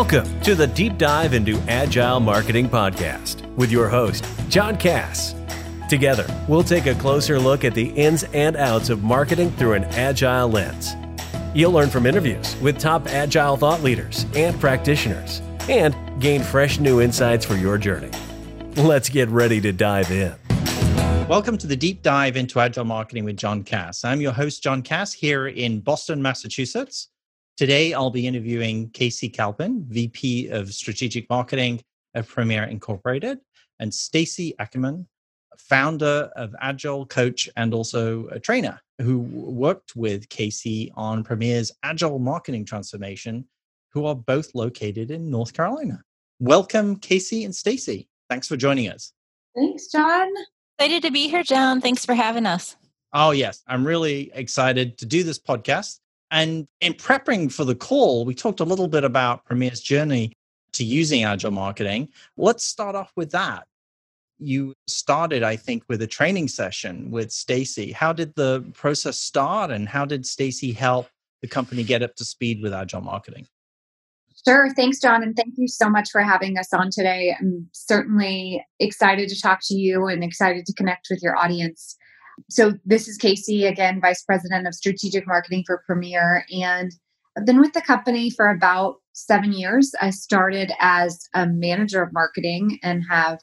Welcome to the Deep Dive into Agile Marketing Podcast with your host, John Cass. Together, we'll take a closer look at the ins and outs of marketing through an agile lens. You'll learn from interviews with top agile thought leaders and practitioners and gain fresh new insights for your journey. Let's get ready to dive in. Welcome to the deep dive into agile marketing with John Cass. I'm your host, John Cass, here in Boston, Massachusetts. Today, I'll be interviewing Casey Kalpin, VP of Strategic Marketing at Premier Incorporated, and Stacy Ackerman, founder of Agile Coach and also a trainer who worked with Casey on Premier's Agile Marketing Transformation, who are both located in North Carolina. Welcome, Casey and Stacy. Thanks for joining us. Thanks, John. Excited to be here, John. Thanks for having us. Oh, yes. I'm really excited to do this podcast. And in prepping for the call, we talked a little bit about Premier's journey to using agile marketing. Let's start off with that. You started, I think, with a training session with Stacy. How did the process start and how did Stacy help the company get up to speed with agile marketing? Sure. Thanks, John. And thank you so much for having us on today. I'm certainly excited to talk to you and excited to connect with your audience. So, this is Casey, again, Vice President of Strategic Marketing for Premier. And I've been with the company for about seven years. I started as a manager of marketing and have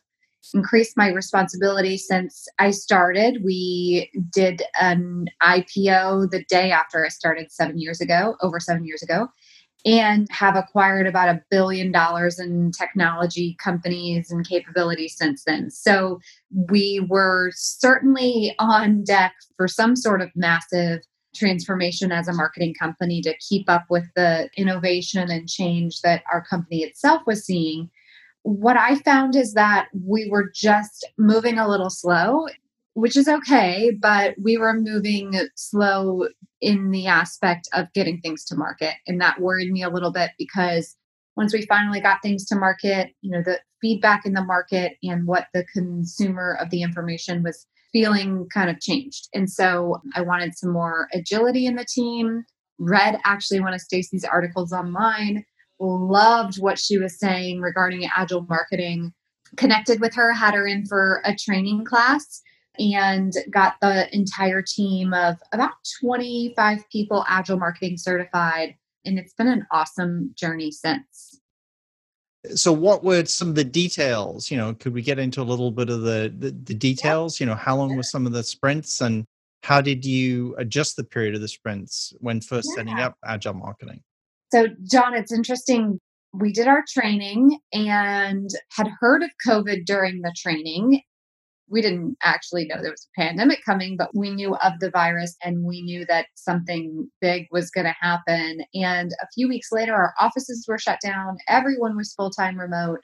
increased my responsibility since I started. We did an IPO the day after I started seven years ago, over seven years ago and have acquired about a billion dollars in technology companies and capabilities since then. So we were certainly on deck for some sort of massive transformation as a marketing company to keep up with the innovation and change that our company itself was seeing. What I found is that we were just moving a little slow which is okay, but we were moving slow in the aspect of getting things to market. And that worried me a little bit because once we finally got things to market, you know, the feedback in the market and what the consumer of the information was feeling kind of changed. And so I wanted some more agility in the team. Read actually one of Stacy's articles online, loved what she was saying regarding agile marketing. Connected with her, had her in for a training class and got the entire team of about 25 people agile marketing certified and it's been an awesome journey since. So what were some of the details you know could we get into a little bit of the the, the details? Yeah. you know how long was some of the sprints and how did you adjust the period of the sprints when first yeah. setting up agile marketing? So john it's interesting. We did our training and had heard of covid during the training we didn't actually know there was a pandemic coming, but we knew of the virus and we knew that something big was going to happen. And a few weeks later, our offices were shut down, everyone was full time remote.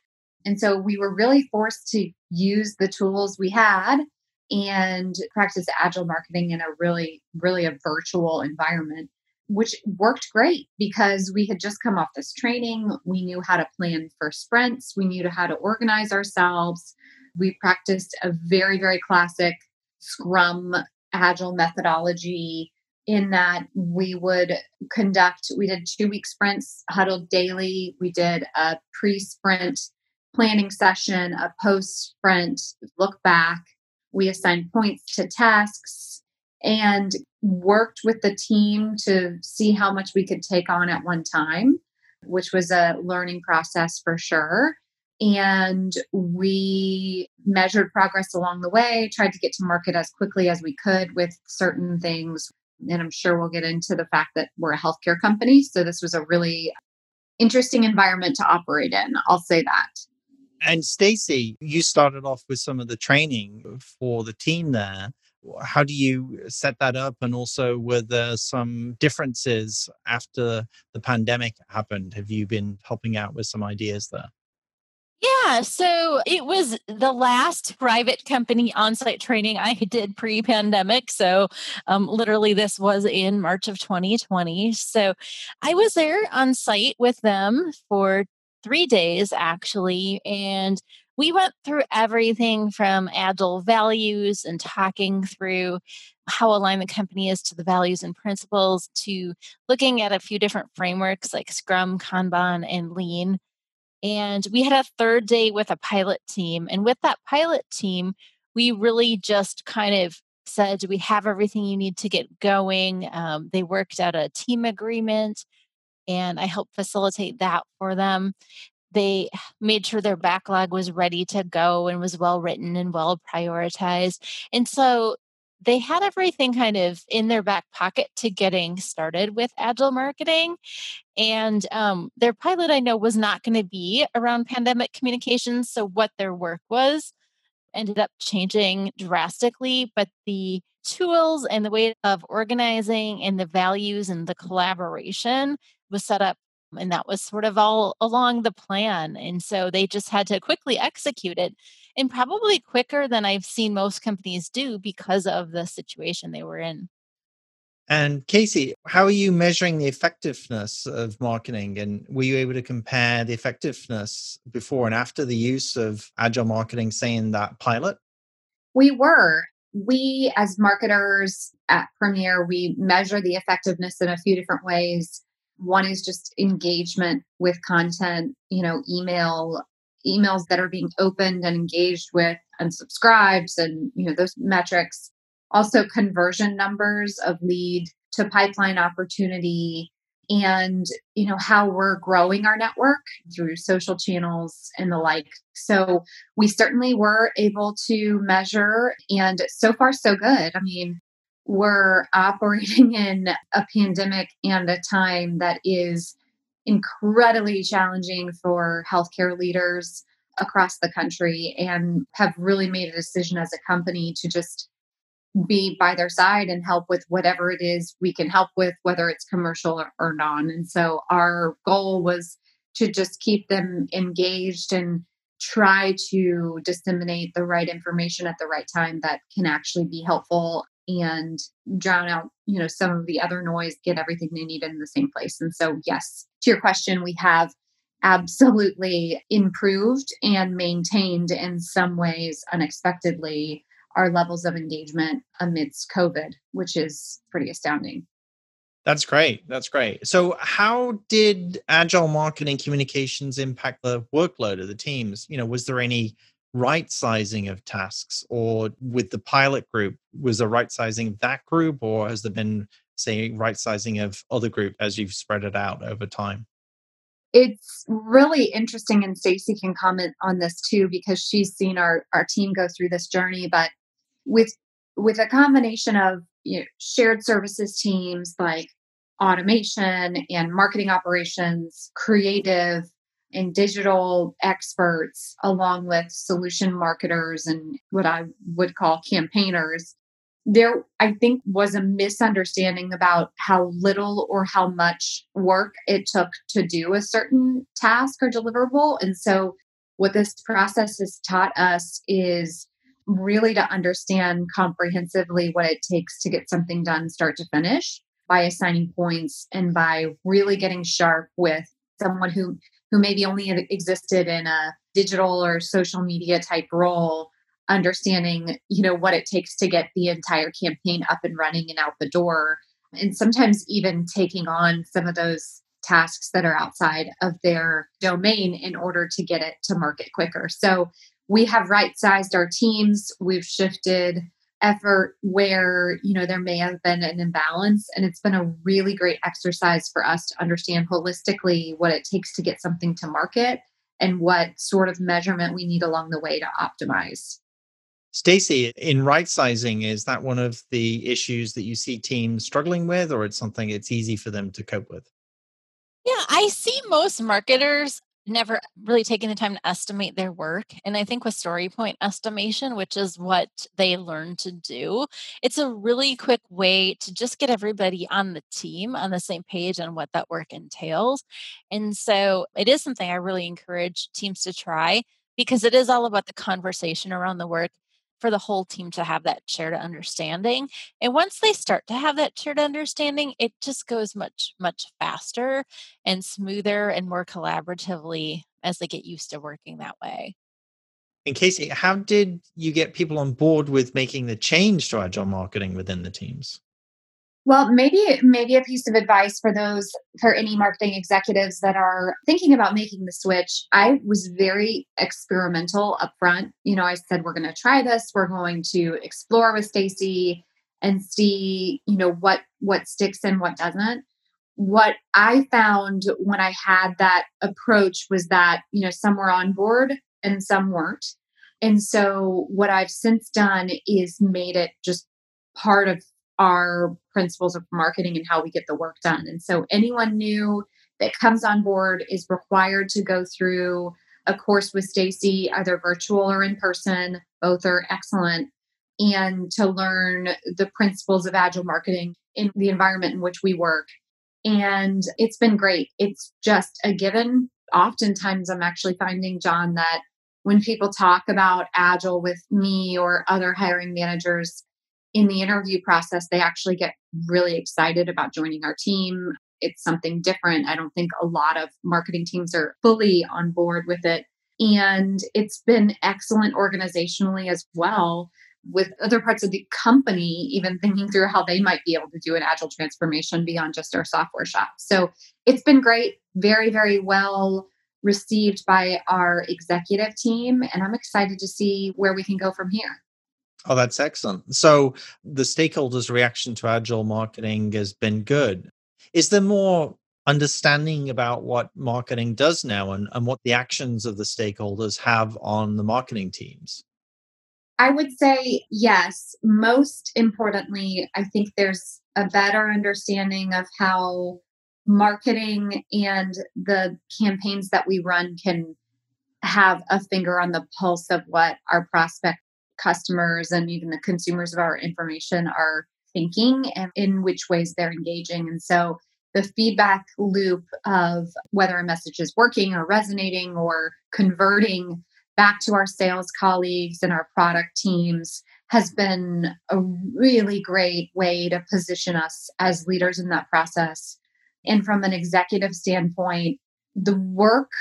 And so we were really forced to use the tools we had and practice agile marketing in a really, really a virtual environment, which worked great because we had just come off this training. We knew how to plan for sprints, we knew how to organize ourselves we practiced a very, very classic Scrum Agile methodology in that we would conduct, we did two week sprints huddled daily. We did a pre sprint planning session, a post sprint look back. We assigned points to tasks and worked with the team to see how much we could take on at one time, which was a learning process for sure and we measured progress along the way, tried to get to market as quickly as we could with certain things. And I'm sure we'll get into the fact that we're a healthcare company. So this was a really interesting environment to operate in. I'll say that. And Stacy, you started off with some of the training for the team there. How do you set that up? And also, were there some differences after the pandemic happened? Have you been helping out with some ideas there? Yeah, so it was the last private company on site training I did pre pandemic. So, um, literally, this was in March of 2020. So, I was there on site with them for three days actually. And we went through everything from agile values and talking through how aligned the company is to the values and principles to looking at a few different frameworks like Scrum, Kanban, and Lean. And we had a third day with a pilot team. And with that pilot team, we really just kind of said, Do we have everything you need to get going? Um, they worked out a team agreement, and I helped facilitate that for them. They made sure their backlog was ready to go and was well written and well prioritized. And so they had everything kind of in their back pocket to getting started with agile marketing. And um, their pilot, I know, was not going to be around pandemic communications. So, what their work was ended up changing drastically, but the tools and the way of organizing and the values and the collaboration was set up and that was sort of all along the plan and so they just had to quickly execute it and probably quicker than i've seen most companies do because of the situation they were in and Casey, how are you measuring the effectiveness of marketing? And were you able to compare the effectiveness before and after the use of agile marketing, say in that pilot? We were. We, as marketers at Premier, we measure the effectiveness in a few different ways. One is just engagement with content, you know, email, emails that are being opened and engaged with and subscribes and, you know, those metrics. Also conversion numbers of lead to pipeline opportunity and you know how we're growing our network through social channels and the like. So we certainly were able to measure and so far so good. I mean we're operating in a pandemic and a time that is incredibly challenging for healthcare leaders across the country and have really made a decision as a company to just be by their side and help with whatever it is we can help with, whether it's commercial or, or non. And so our goal was to just keep them engaged and try to disseminate the right information at the right time that can actually be helpful and drown out you know some of the other noise get everything they need in the same place and so yes to your question we have absolutely improved and maintained in some ways unexpectedly our levels of engagement amidst COVID, which is pretty astounding. That's great. That's great. So, how did agile marketing communications impact the workload of the teams? You know, was there any right sizing of tasks, or with the pilot group, was there right sizing of that group, or has there been, say, right sizing of other group as you've spread it out over time? It's really interesting, and Stacy can comment on this too because she's seen our our team go through this journey. But with with a combination of you know, shared services teams like automation and marketing operations, creative and digital experts, along with solution marketers and what I would call campaigners, there, I think, was a misunderstanding about how little or how much work it took to do a certain task or deliverable. And so, what this process has taught us is really to understand comprehensively what it takes to get something done start to finish by assigning points and by really getting sharp with someone who who maybe only existed in a digital or social media type role understanding you know what it takes to get the entire campaign up and running and out the door and sometimes even taking on some of those tasks that are outside of their domain in order to get it to market quicker so we have right sized our teams. We've shifted effort where you know there may have been an imbalance and it's been a really great exercise for us to understand holistically what it takes to get something to market and what sort of measurement we need along the way to optimize Stacy, in right sizing, is that one of the issues that you see teams struggling with, or it's something it's easy for them to cope with? Yeah, I see most marketers never really taken the time to estimate their work. And I think with story point estimation, which is what they learn to do, it's a really quick way to just get everybody on the team on the same page on what that work entails. And so it is something I really encourage teams to try because it is all about the conversation around the work for the whole team to have that shared understanding. And once they start to have that shared understanding, it just goes much, much faster and smoother and more collaboratively as they get used to working that way. And Casey, how did you get people on board with making the change to agile marketing within the teams? Well, maybe maybe a piece of advice for those for any marketing executives that are thinking about making the switch. I was very experimental upfront. You know, I said we're going to try this. We're going to explore with Stacy and see, you know, what what sticks and what doesn't. What I found when I had that approach was that, you know, some were on board and some weren't. And so what I've since done is made it just part of our principles of marketing and how we get the work done. And so anyone new that comes on board is required to go through a course with Stacy, either virtual or in person. Both are excellent. And to learn the principles of agile marketing in the environment in which we work. And it's been great. It's just a given. Oftentimes, I'm actually finding, John, that when people talk about agile with me or other hiring managers, in the interview process, they actually get really excited about joining our team. It's something different. I don't think a lot of marketing teams are fully on board with it. And it's been excellent organizationally as well with other parts of the company, even thinking through how they might be able to do an agile transformation beyond just our software shop. So it's been great, very, very well received by our executive team. And I'm excited to see where we can go from here. Oh, that's excellent. So the stakeholders' reaction to agile marketing has been good. Is there more understanding about what marketing does now and, and what the actions of the stakeholders have on the marketing teams? I would say yes. Most importantly, I think there's a better understanding of how marketing and the campaigns that we run can have a finger on the pulse of what our prospect customers and even the consumers of our information are thinking and in which ways they're engaging. And so the feedback loop of whether a message is working or resonating or converting back to our sales colleagues and our product teams has been a really great way to position us as leaders in that process. And from an executive standpoint, the work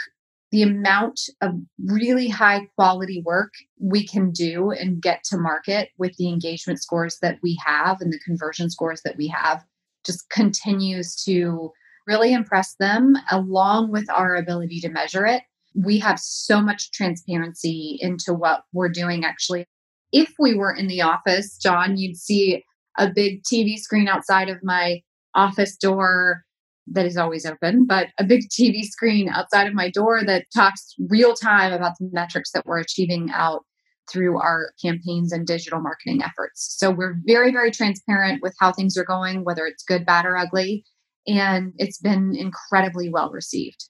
the amount of really high quality work we can do and get to market with the engagement scores that we have and the conversion scores that we have just continues to really impress them along with our ability to measure it. We have so much transparency into what we're doing actually. If we were in the office, John, you'd see a big TV screen outside of my office door that is always open, but a big TV screen outside of my door that talks real time about the metrics that we're achieving out through our campaigns and digital marketing efforts. So we're very, very transparent with how things are going, whether it's good, bad, or ugly. And it's been incredibly well received.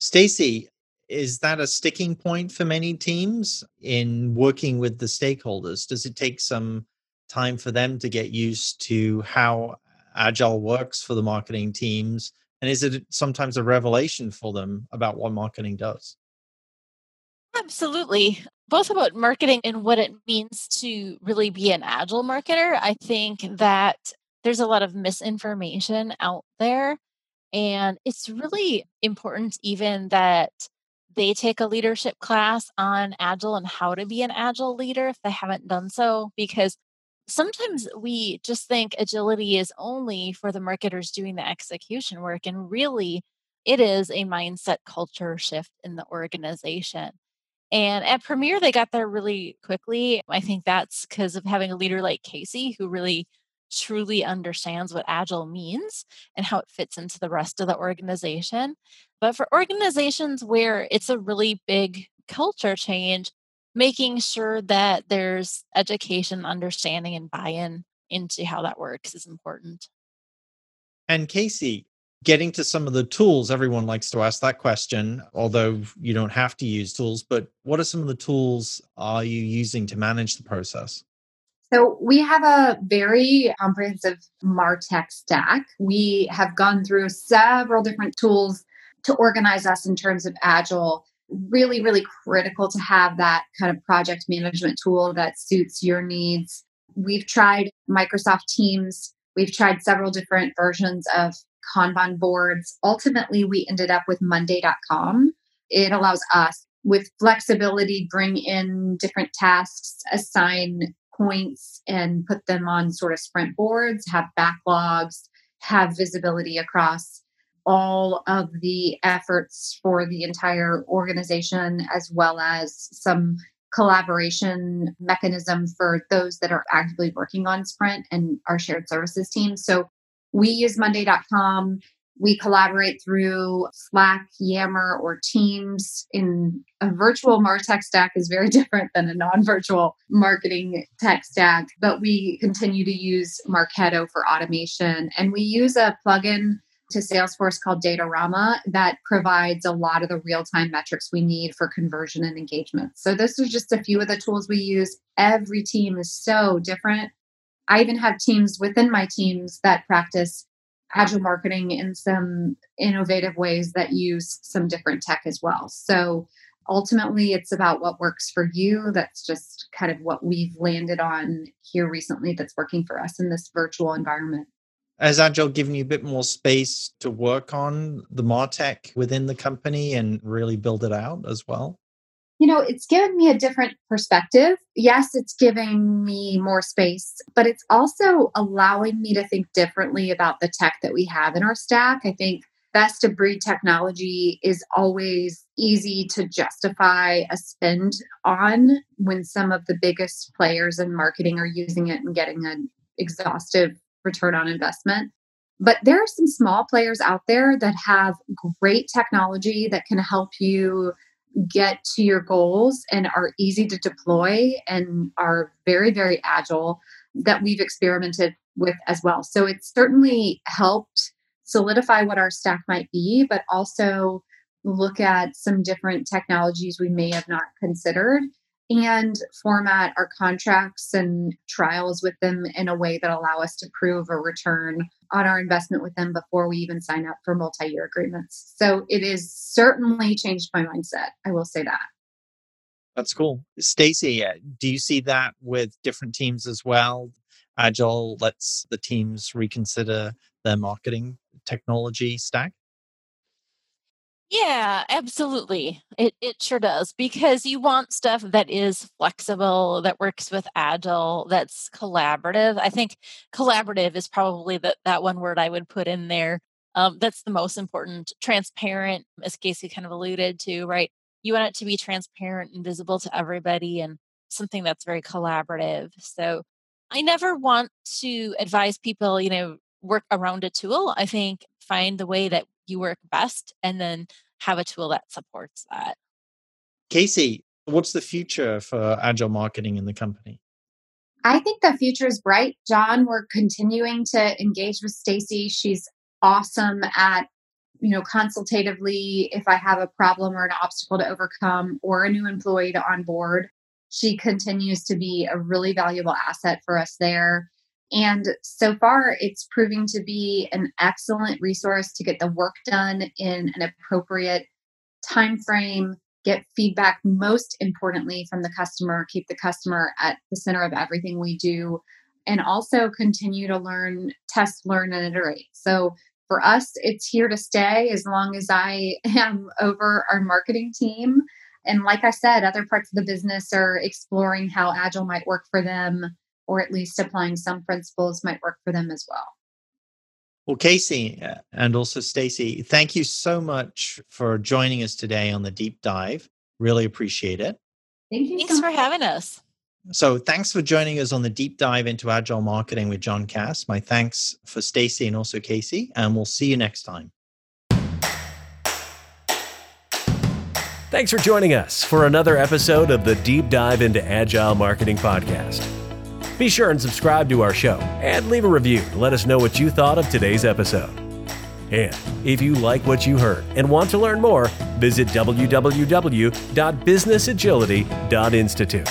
Stacy, is that a sticking point for many teams in working with the stakeholders? Does it take some time for them to get used to how agile works for the marketing teams and is it sometimes a revelation for them about what marketing does? Absolutely. Both about marketing and what it means to really be an agile marketer i think that there's a lot of misinformation out there and it's really important even that they take a leadership class on agile and how to be an agile leader if they haven't done so because sometimes we just think agility is only for the marketers doing the execution work and really it is a mindset culture shift in the organization. And at premier they got there really quickly. I think that's because of having a leader like casey who really truly understands what agile means and how it fits into the rest of the organization. But for organizations where it's a really big culture change making sure that there's education, understanding, and buy in into how that works is important. And Casey, getting to some of the tools, everyone likes to ask that question, although you don't have to use tools. But what are some of the tools are you using to manage the process? So we have a very comprehensive MarTech stack. We have gone through several different tools to organize us in terms of agile really, really critical to have that kind of project management tool that suits your needs. We've tried Microsoft Teams, we've tried several different versions of Kanban boards. Ultimately, we ended up with Monday.com. It allows us with flexibility, bring in different tasks, assign points, and put them on sort of sprint boards, have backlogs, have visibility across all of the efforts for the entire organization, as well as some collaboration mechanism for those that are actively working on Sprint and our shared services team. So we use Monday.com. We collaborate through Slack, Yammer, or Teams. In a virtual MarTech stack is very different than a non-virtual marketing tech stack, but we continue to use Marketo for automation, and we use a plugin to Salesforce called Datorama that provides a lot of the real time metrics we need for conversion and engagement. So, this is just a few of the tools we use. Every team is so different. I even have teams within my teams that practice agile marketing in some innovative ways that use some different tech as well. So, ultimately, it's about what works for you. That's just kind of what we've landed on here recently that's working for us in this virtual environment. Has Agile given you a bit more space to work on the MarTech within the company and really build it out as well? You know, it's given me a different perspective. Yes, it's giving me more space, but it's also allowing me to think differently about the tech that we have in our stack. I think best of breed technology is always easy to justify a spend on when some of the biggest players in marketing are using it and getting an exhaustive return on investment. But there are some small players out there that have great technology that can help you get to your goals and are easy to deploy and are very, very agile that we've experimented with as well. So it's certainly helped solidify what our stack might be, but also look at some different technologies we may have not considered and format our contracts and trials with them in a way that allow us to prove a return on our investment with them before we even sign up for multi-year agreements. So it has certainly changed my mindset. I will say that. That's cool. Stacy, uh, do you see that with different teams as well? Agile lets the teams reconsider their marketing technology stack? Yeah, absolutely. It it sure does because you want stuff that is flexible, that works with agile, that's collaborative. I think collaborative is probably the, that one word I would put in there. Um, that's the most important. Transparent, as Casey kind of alluded to, right? You want it to be transparent and visible to everybody, and something that's very collaborative. So I never want to advise people, you know, work around a tool. I think find the way that you work best and then have a tool that supports that. Casey, what's the future for agile marketing in the company? I think the future is bright. John, we're continuing to engage with Stacy. She's awesome at you know consultatively if i have a problem or an obstacle to overcome or a new employee to onboard she continues to be a really valuable asset for us there and so far, it's proving to be an excellent resource to get the work done in an appropriate time frame, get feedback most importantly from the customer, keep the customer at the center of everything we do, and also continue to learn, test, learn, and iterate. So for us, it's here to stay as long as I am over our marketing team. And like I said, other parts of the business are exploring how Agile might work for them or at least applying some principles might work for them as well. Well, Casey uh, and also Stacy, thank you so much for joining us today on the deep dive. Really appreciate it. Thank you. Thanks so for having us. So, thanks for joining us on the deep dive into agile marketing with John Cass. My thanks for Stacy and also Casey, and we'll see you next time. Thanks for joining us for another episode of the Deep Dive into Agile Marketing Podcast. Be sure and subscribe to our show and leave a review to let us know what you thought of today's episode. And if you like what you heard and want to learn more, visit www.businessagility.institute.